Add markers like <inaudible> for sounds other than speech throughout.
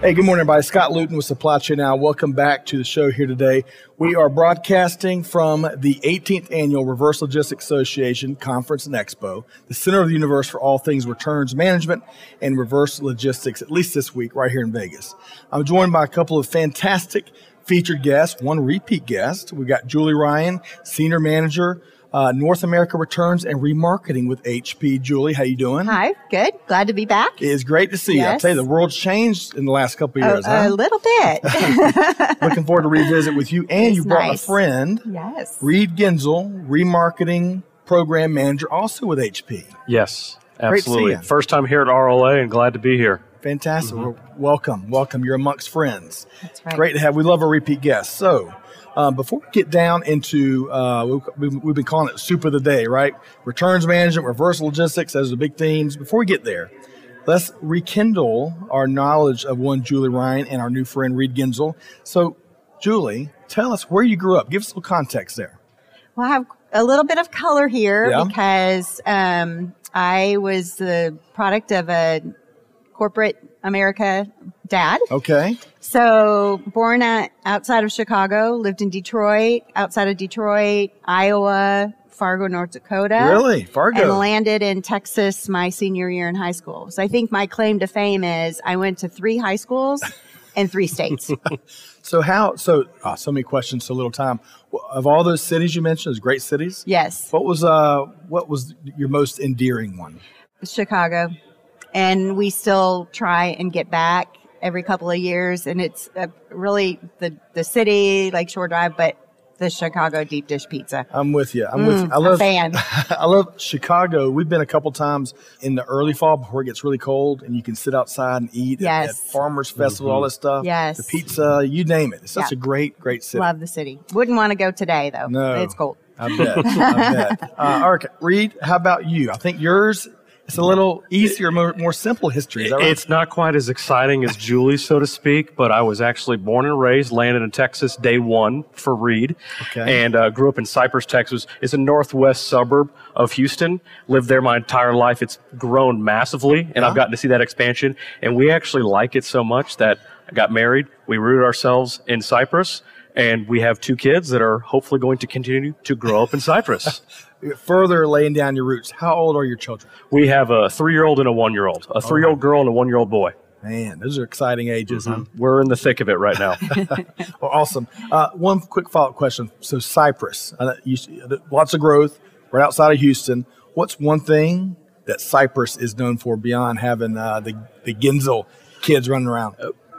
Hey, good morning, everybody. Scott Luton with Supply Chain Now. Welcome back to the show here today. We are broadcasting from the 18th annual Reverse Logistics Association Conference and Expo, the center of the universe for all things returns management and reverse logistics, at least this week, right here in Vegas. I'm joined by a couple of fantastic featured guests, one repeat guest. We got Julie Ryan, Senior Manager uh, North America Returns and Remarketing with HP. Julie, how you doing? Hi, good. Glad to be back. It is great to see yes. you. I tell you, the world's changed in the last couple of years. A, huh? a little bit. <laughs> Looking forward to revisit with you. And you brought nice. a friend. Yes. Reed Ginzel, Remarketing Program Manager, also with HP. Yes, absolutely. First time here at RLA and glad to be here. Fantastic. Mm-hmm. Welcome. Welcome. You're amongst friends. That's right. Great to have. We love our repeat guests. So, um, before we get down into, uh, we've, we've, been calling it soup of the day, right? Returns management, reverse logistics, those are the big themes. Before we get there, let's rekindle our knowledge of one Julie Ryan and our new friend Reed Ginzel. So, Julie, tell us where you grew up. Give us a little context there. Well, I have a little bit of color here yeah. because um, I was the product of a corporate America dad. Okay. So born at, outside of Chicago, lived in Detroit, outside of Detroit, Iowa, Fargo, North Dakota. Really? Fargo. And landed in Texas my senior year in high school. So I think my claim to fame is I went to three high schools <laughs> in three states. <laughs> so how, so, oh, so many questions, so little time. Of all those cities you mentioned, those great cities? Yes. What was, uh, what was your most endearing one? Chicago and we still try and get back every couple of years. And it's uh, really the the city, Lakeshore Drive, but the Chicago deep dish pizza. I'm with you. I'm mm, with you. I love fan. <laughs> I love Chicago. We've been a couple times in the early fall before it gets really cold, and you can sit outside and eat yes. at, at Farmers Festival, mm-hmm. all this stuff. Yes, the pizza, you name it. It's such yeah. a great, great city. Love the city. Wouldn't want to go today though. No, it's cold. I bet. I bet. <laughs> Uh, all right, Reed, how about you? I think yours it's a little easier, more, more simple history. Right? It's not quite as exciting as Julie, so to speak, but I was actually born and raised, landed in Texas day one for Reed, okay. and uh, grew up in Cypress, Texas. It's a northwest suburb of Houston. Lived there my entire life. It's grown massively, and yeah. I've gotten to see that expansion. And we actually like it so much that I got married. We rooted ourselves in Cypress, and we have two kids that are hopefully going to continue to grow up in Cypress. <laughs> further laying down your roots, how old are your children? We have a three year old and a one year old, a three year old girl and a one year old boy. Man, those are exciting ages. Mm-hmm. We're in the thick of it right now. <laughs> well, awesome. Uh, one quick follow up question. So, Cypress, uh, you, lots of growth right outside of Houston. What's one thing that Cypress is known for beyond having uh, the, the Ginzel kids running around?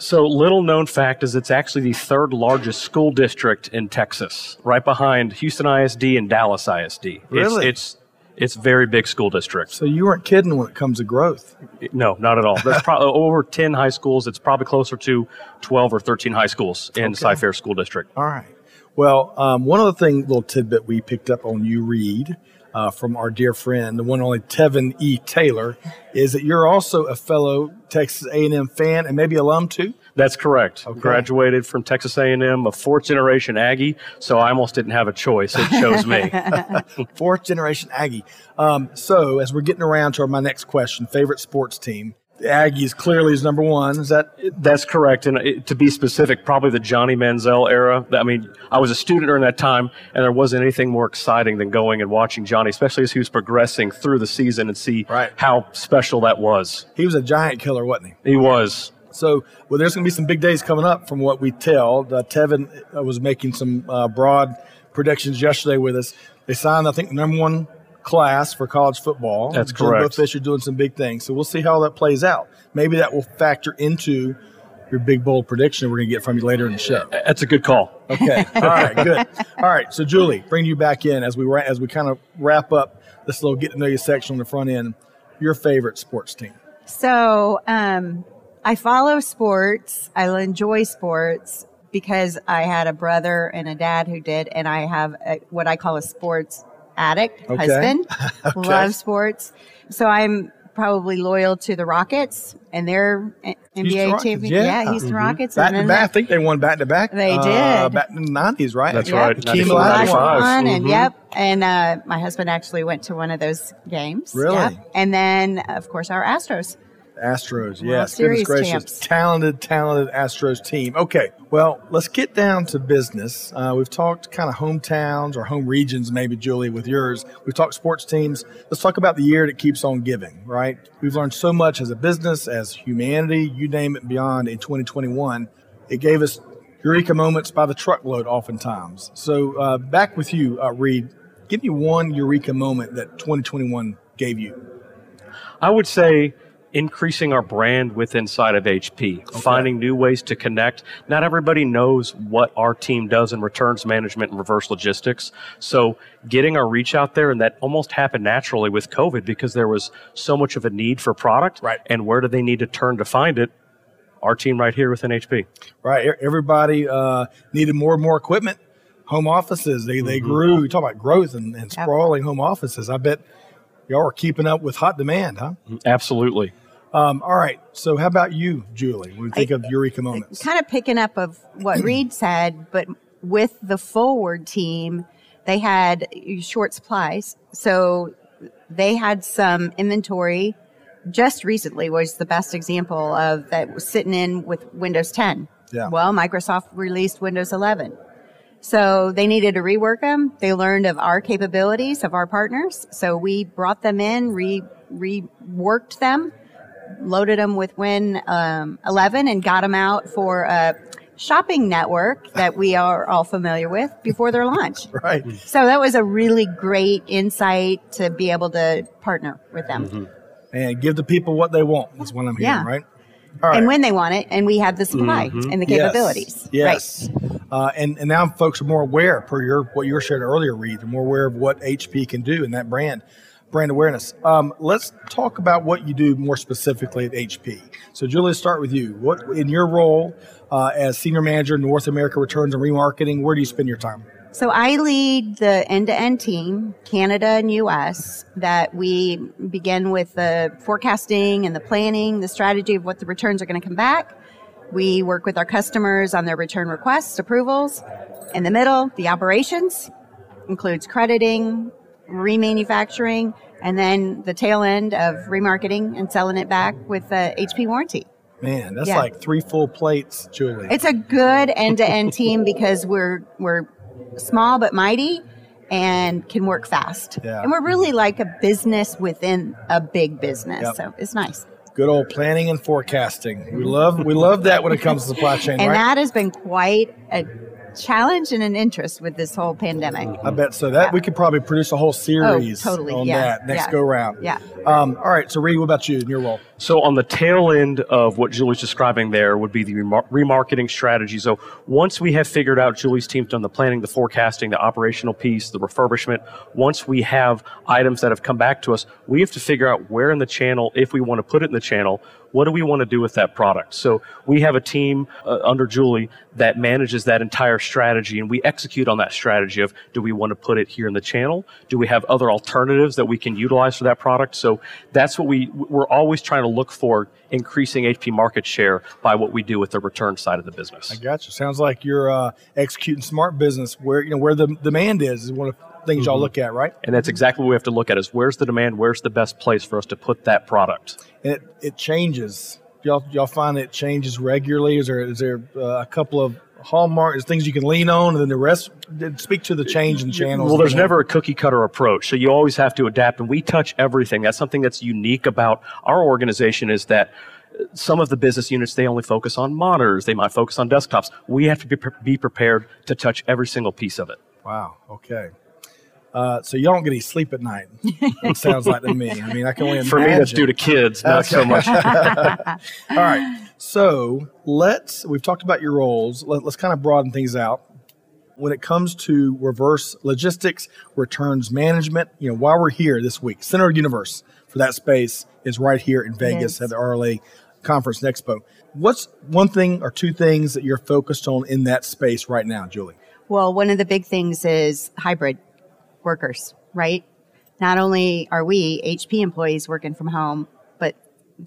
So, little known fact is it's actually the third largest school district in Texas, right behind Houston ISD and Dallas ISD. Really? It's, it's it's very big school district. So you weren't kidding when it comes to growth. No, not at all. There's <laughs> probably over 10 high schools. It's probably closer to 12 or 13 high schools in okay. Cy-Fair School District. All right. Well, um, one other thing, little tidbit we picked up on you, Reed, uh, from our dear friend, the one only Tevin E. Taylor, is that you're also a fellow Texas A&M fan and maybe alum too. That's correct. Okay. Graduated from Texas A&M, a fourth generation Aggie, so I almost didn't have a choice. It chose me. <laughs> fourth generation Aggie. Um, so as we're getting around to my next question, favorite sports team. Aggies clearly is number one. Is that? That's correct. And it, to be specific, probably the Johnny Manziel era. I mean, I was a student during that time, and there wasn't anything more exciting than going and watching Johnny, especially as he was progressing through the season and see right. how special that was. He was a giant killer, wasn't he? He was. So, well, there's going to be some big days coming up from what we tell. Uh, Tevin uh, was making some uh, broad predictions yesterday with us. They signed, I think, number one class for college football. That's correct. Jimbo Fisher doing some big things. So we'll see how that plays out. Maybe that will factor into your big bold prediction we're going to get from you later in the show. That's a good call. Okay. <laughs> All right. Good. All right. So Julie, bring you back in as we as we kind of wrap up this little get to know you section on the front end. Your favorite sports team. So um, I follow sports. I enjoy sports, because I had a brother and a dad who did, and I have a, what I call a sports addict Okay. husband. <laughs> Okay. Love sports. So I'm probably loyal to the Rockets and their NBA Rockets, champion. yeah. Mm-hmm. Houston Rockets. Back and to then back. I think they won back to back. They uh, did. back in the nineties, right? That's Yep. right. Hakeem 94, Olajuwon. 95. Olajuwon, and Mhm. yep, and uh, my husband actually went to one of those games. Really? Yep. And then, of course, our Astros. Astros, World yes. Goodness gracious. champs. Talented, talented Astros team. Okay, well, let's get down to business. Uh, we've talked kind of hometowns or home regions, maybe, Julie, with yours. We've talked sports teams. Let's talk about the year that keeps on giving, right? We've learned so much as a business, as humanity, you name it, beyond in 2021. It gave us eureka moments by the truckload, oftentimes. So, uh, back with you, uh, Reed. Give me one eureka moment that 2021 gave you. I would say increasing our brand with inside of HP, finding new ways to connect. Not everybody knows what our team does in returns management and reverse logistics. So getting our reach out there, and that almost happened naturally with COVID because there was so much of a need for product. Right. And where do they need to turn to find it? Our team right here within HP. right? Everybody uh, needed more and more equipment. Home offices, they, they grew. You talk about growth and, and sprawling home offices. I bet y'all are keeping up with hot demand, huh? Absolutely. Um, all right. So, how about you, Julie, when we think of Eureka moments? kind of picking up of what <clears throat> Reed said, but with the forward team, they had short supplies. So they had some inventory just recently was the best example of that was sitting in with Windows 10. Yeah. Well, Microsoft released Windows 11. So they needed to rework them. They learned of our capabilities of our partners. So we brought them in, re, reworked them, loaded them with Win um, 11 and got them out for a shopping network that we are all familiar with before their launch. <laughs> Right. So that was a really great insight to be able to partner with them. And give the people what they want, is what I'm hearing, Yeah. right? Right. And when they want it, and we have the supply and the capabilities. Yes. Uh, and, and now folks are more aware, per your what you shared earlier, Reed, they're more aware of what HP can do in that brand, brand awareness. Um, let's talk about what you do more specifically at HP. So, Julie, start with you. What in your role uh, as senior manager, North America returns and remarketing, where do you spend your time? So I lead the end-to-end team, Canada and US, that we begin with the forecasting and the planning, the strategy of what the returns are going to come back. We work with our customers on their return requests, approvals. In the middle, the operations includes crediting, remanufacturing, and then the tail end of remarketing and selling it back with the HP warranty. Man, that's Yeah. like three full plates, Julie. It's a good end-to-end <laughs> team because we're we're small but mighty and can work fast. Yeah. And we're really like a business within a big business. Yep. So it's nice. Good old planning and forecasting. We love we love that when it comes to supply chain, And right? that has been quite a challenge and an interest with this whole pandemic. I bet so. That we could probably produce a whole series Oh, totally, on yeah, that next yeah, go round. yeah. Um, all right. So, Reed, what about you in your role? So on the tail end of what Julie's describing there would be the remar- remarketing strategy. So once we have figured out Julie's team's done the planning, the forecasting, the operational piece, the refurbishment, once we have items that have come back to us, we have to figure out where in the channel, if we want to put it in the channel, what do we want to do with that product? So we have a team uh, under Julie that manages that entire strategy and we execute on that strategy of do we want to put it here in the channel? Do we have other alternatives that we can utilize for that product? So that's what we, we're always trying to look for increasing HP market share by what we do with the return side of the business. I got you. Sounds like you're uh, executing smart business where you know where the demand is is one of things y'all look at, right? And that's exactly what we have to look at is where's the demand, where's the best place for us to put that product? And it, it changes. Y'all y'all find it changes regularly. Is there is there uh, a couple of hallmarks, things you can lean on, and then the rest speak to the change in channels. Well, there's never a cookie cutter approach. So you always have to adapt and we touch everything. That's something that's unique about our organization is that uh, some of the business units, they only focus on monitors. They might focus on desktops. We have to be, pre- be prepared to touch every single piece of it. Wow. Okay. Uh, so you don't get any sleep at night. It sounds like to me. I mean, I can only For me, that's due to kids, not so much. <laughs> All right. So let's, we've talked about your roles. Let, let's kind of broaden things out. When it comes to reverse logistics, returns management, you know, while we're here this week, Center of Universe for that space is right here in Vegas is. at the RLA Conference and Expo. What's one thing or two things that you're focused on in that space right now, Julie? Well, one of the big things is hybrid workers, right? Not only are we HP employees working from home, but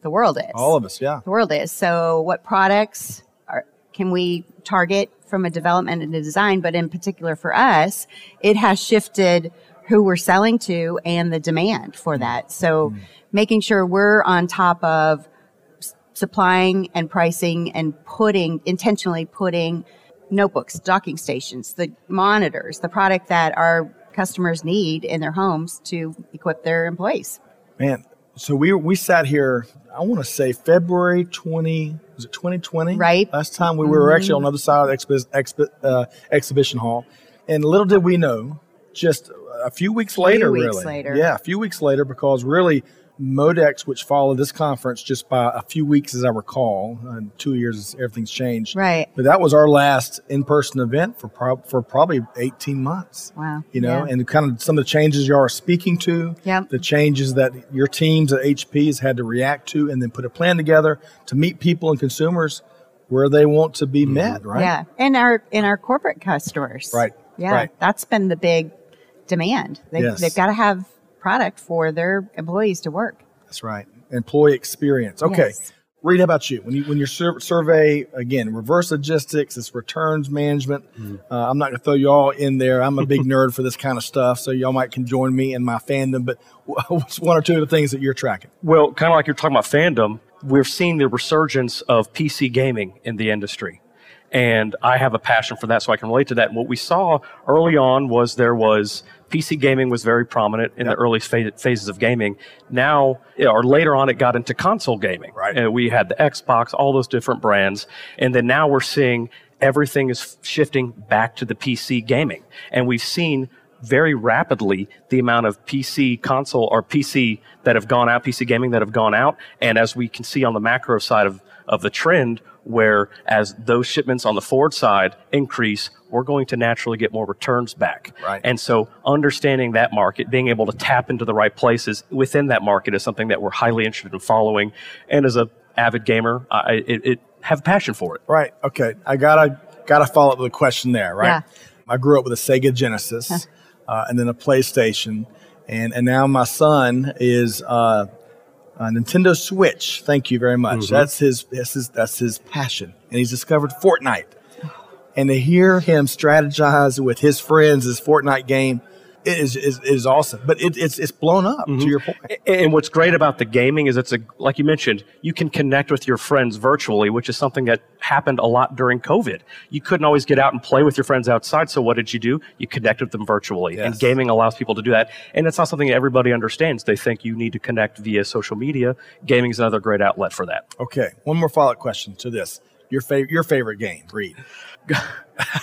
the world is. All of us, yeah. The world is. So, what products are, can we target from a development and a design? But in particular for us, it has shifted who we're selling to and the demand for that. So, mm. making sure we're on top of supplying and pricing and putting intentionally putting notebooks, docking stations, the monitors, the product that our customers need in their homes to equip their employees. Man, so we we sat here. I want to say February twenty was it twenty twenty? Right. Last time we were mm-hmm. actually on the other side of the expi- expi- uh, exhibition hall, and little did we know, just a few weeks later, weeks really, later. yeah, a few weeks later, because really Modex, which followed this conference just by a few weeks, as I recall. Uh, two years, everything's changed. Right. But that was our last in-person event for pro- for probably 18 months. Wow. You know, yeah. and kind of some of the changes you are speaking to. Yep. The changes that your teams at HP has had to react to, and then put a plan together to meet people and consumers where they want to be mm-hmm. met. Right. Yeah. And our in our corporate customers. Right. Yeah. Right. That's been the big demand. They, yes. They've got to have product for their employees to work. That's right. Employee experience. Okay. Yes. Reed how about you when you when your sur- survey again reverse logistics, it's returns management. Mm-hmm. Uh, I'm not going to throw you all in there. I'm a big <laughs> nerd for this kind of stuff, so y'all might can join me in my fandom. But <laughs> what's one or two of the things that you're tracking? Well, kind of like you're talking about fandom, we're seeing the resurgence of PC gaming in the industry and I have a passion for that, so I can relate to that. And what we saw early on was there was PC gaming was very prominent in yep. the early phases of gaming. Now, or later on, it got into console gaming. Right. And we had the Xbox, all those different brands, and then now we're seeing everything is shifting back to the PC gaming, and we've seen very rapidly the amount of PC console or PC that have gone out, PC gaming that have gone out, and as we can see on the macro side of of the trend where as those shipments on the Ford side increase, we're going to naturally get more returns back. Right. And so understanding that market, being able to tap into the right places within that market is something that we're highly interested in following. And as a avid gamer, I it, it have a passion for it. Right. Okay. I gotta gotta follow up with a question there. Right. Yeah. I grew up with a Sega Genesis, uh, and then a PlayStation, and and now my son is uh, uh, Nintendo Switch. Thank you very much. Mm-hmm. That's his. That's his. That's his passion, and he's discovered Fortnite. And to hear him strategize with his friends, his Fortnite game, is, is, is awesome. But it, it's, it's blown up mm-hmm. to your point. And what's great about the gaming is it's a, like you mentioned, you can connect with your friends virtually, which is something that happened a lot during COVID. You couldn't always get out and play with your friends outside. So what did you do? You connected with them virtually. Yes. And gaming allows people to do that. And it's not something that everybody understands. They think you need to connect via social media. Gaming is another great outlet for that. Okay. One more follow up question to this. Your, favorite your favorite game, Reed. <laughs>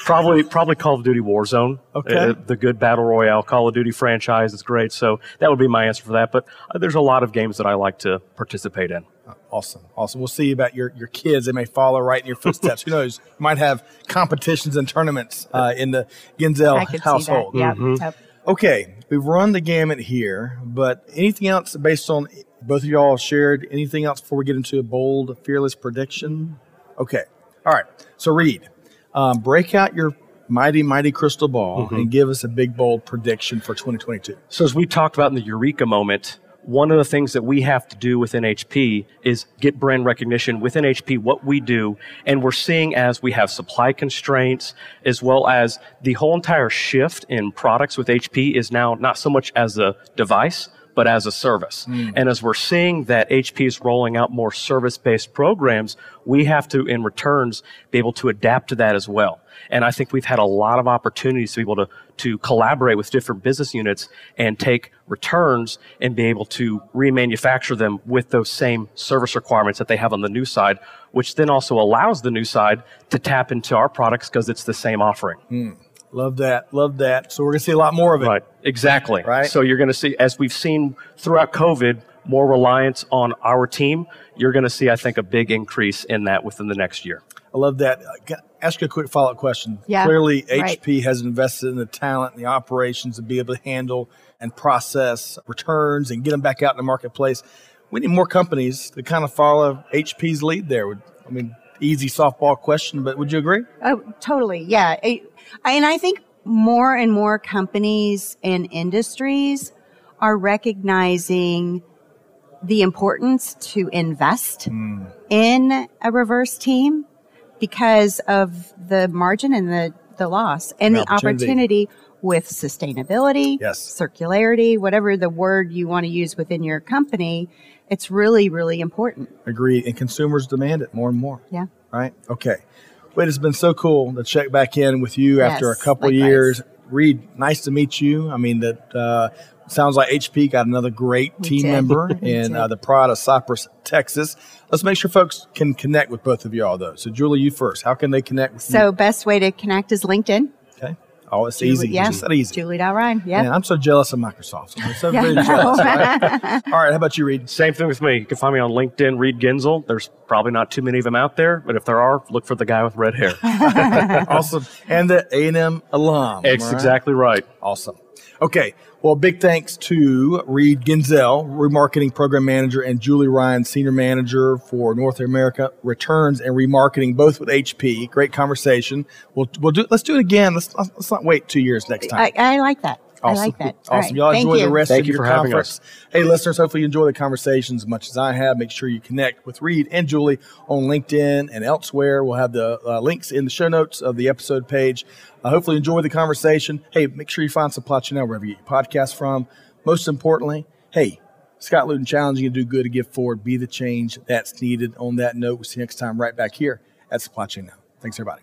probably probably Call of Duty Warzone. Okay. Uh, the good battle royale Call of Duty franchise is great. So that would be my answer for that. But uh, there's a lot of games that I like to participate in. Uh, awesome, awesome. We'll see about your your kids. They may follow right in your footsteps. Who knows? You might have competitions and tournaments uh, in the Ginzel household. Yeah. Mm-hmm. Yep. Okay, we've run the gamut here, but anything else based on both of y'all shared? Anything else before we get into a bold, fearless prediction? Okay. All right. So Reed, um, break out your mighty, mighty crystal ball mm-hmm. and give us a big, bold prediction for 2022. So, as we talked about in the Eureka moment, one of the things that we have to do within HP is get brand recognition within HP, what we do. And we're seeing as we have supply constraints, as well as the whole entire shift in products with HP is now not so much as a device, but as a service. Mm. And as we're seeing that HP is rolling out more service based programs, we have to, in returns, be able to adapt to that as well. And I think we've had a lot of opportunities to be able to, to collaborate with different business units and take returns and be able to remanufacture them with those same service requirements that they have on the new side, which then also allows the new side to tap into our products because it's the same offering. Mm. Love that. Love that. So we're going to see a lot more of it. Right. Exactly. Right. So you're going to see, as we've seen throughout COVID, more reliance on our team. You're going to see, I think, a big increase in that within the next year. I love that. Ask you a quick follow up question. Yeah, Clearly, right. HP has invested in the talent and the operations to be able to handle and process returns and get them back out in the marketplace. we need more companies to kind of follow HP's lead there. I mean, easy softball question, but would you agree? Oh, totally. Yeah. and I think more and more companies and industries are recognizing the importance to invest mm. in a reverse team because of the margin and the, the loss and the, the opportunity. opportunity. with sustainability, yes. circularity, whatever the word you want to use within your company. It's really, really important. Agreed. And consumers demand it more and more. Yeah. Right? Okay. Wait, it's been so cool to check back in with you yes, after a couple likewise. years. Reed, nice to meet you. I mean, that uh, sounds like HP got another great we team did. member <laughs> in uh, the Pride of Cypress, Texas. Let's make sure folks can connect with both of y'all, though. So, Julie, you first. How can they connect with so you? So, best way to connect is LinkedIn. Okay. Oh, it's Julie, easy. Yeah. Just that easy. Julie Ryan. Yeah. Man, I'm so jealous of Microsoft. I'm so very <laughs> jealous. Right? <laughs> All right. How about you, Reed? Same thing with me. You can find me on LinkedIn, Reed Ginzel. There's probably not too many of them out there, but if there are, look for the guy with red hair. <laughs> awesome. And the A&M alum. It's right? exactly right. Awesome. Okay. Well, big thanks to Reed Ginzel, remarketing program manager, and Julie Ryan, senior manager for North America returns and remarketing, both with HP. Great conversation. We'll, we'll do. Let's do it again. Let's let's not wait two years next time. I, I like that. Awesome. I like that. Awesome. Y'all Thank enjoy you. the rest Thank of you your for conference. Hey, listeners, hopefully you enjoy the conversations as much as I have. Make sure you connect with Reed and Julie on LinkedIn and elsewhere. We'll have the uh, links in the show notes of the episode page. Uh, hopefully enjoy the conversation. Hey, make sure you find Supply Chain Now wherever you get your podcast from. Most importantly, hey, Scott Luton challenging you to do good, to give forward, be the change that's needed. On that note, we'll see you next time right back here at Supply Chain Now. Thanks, everybody.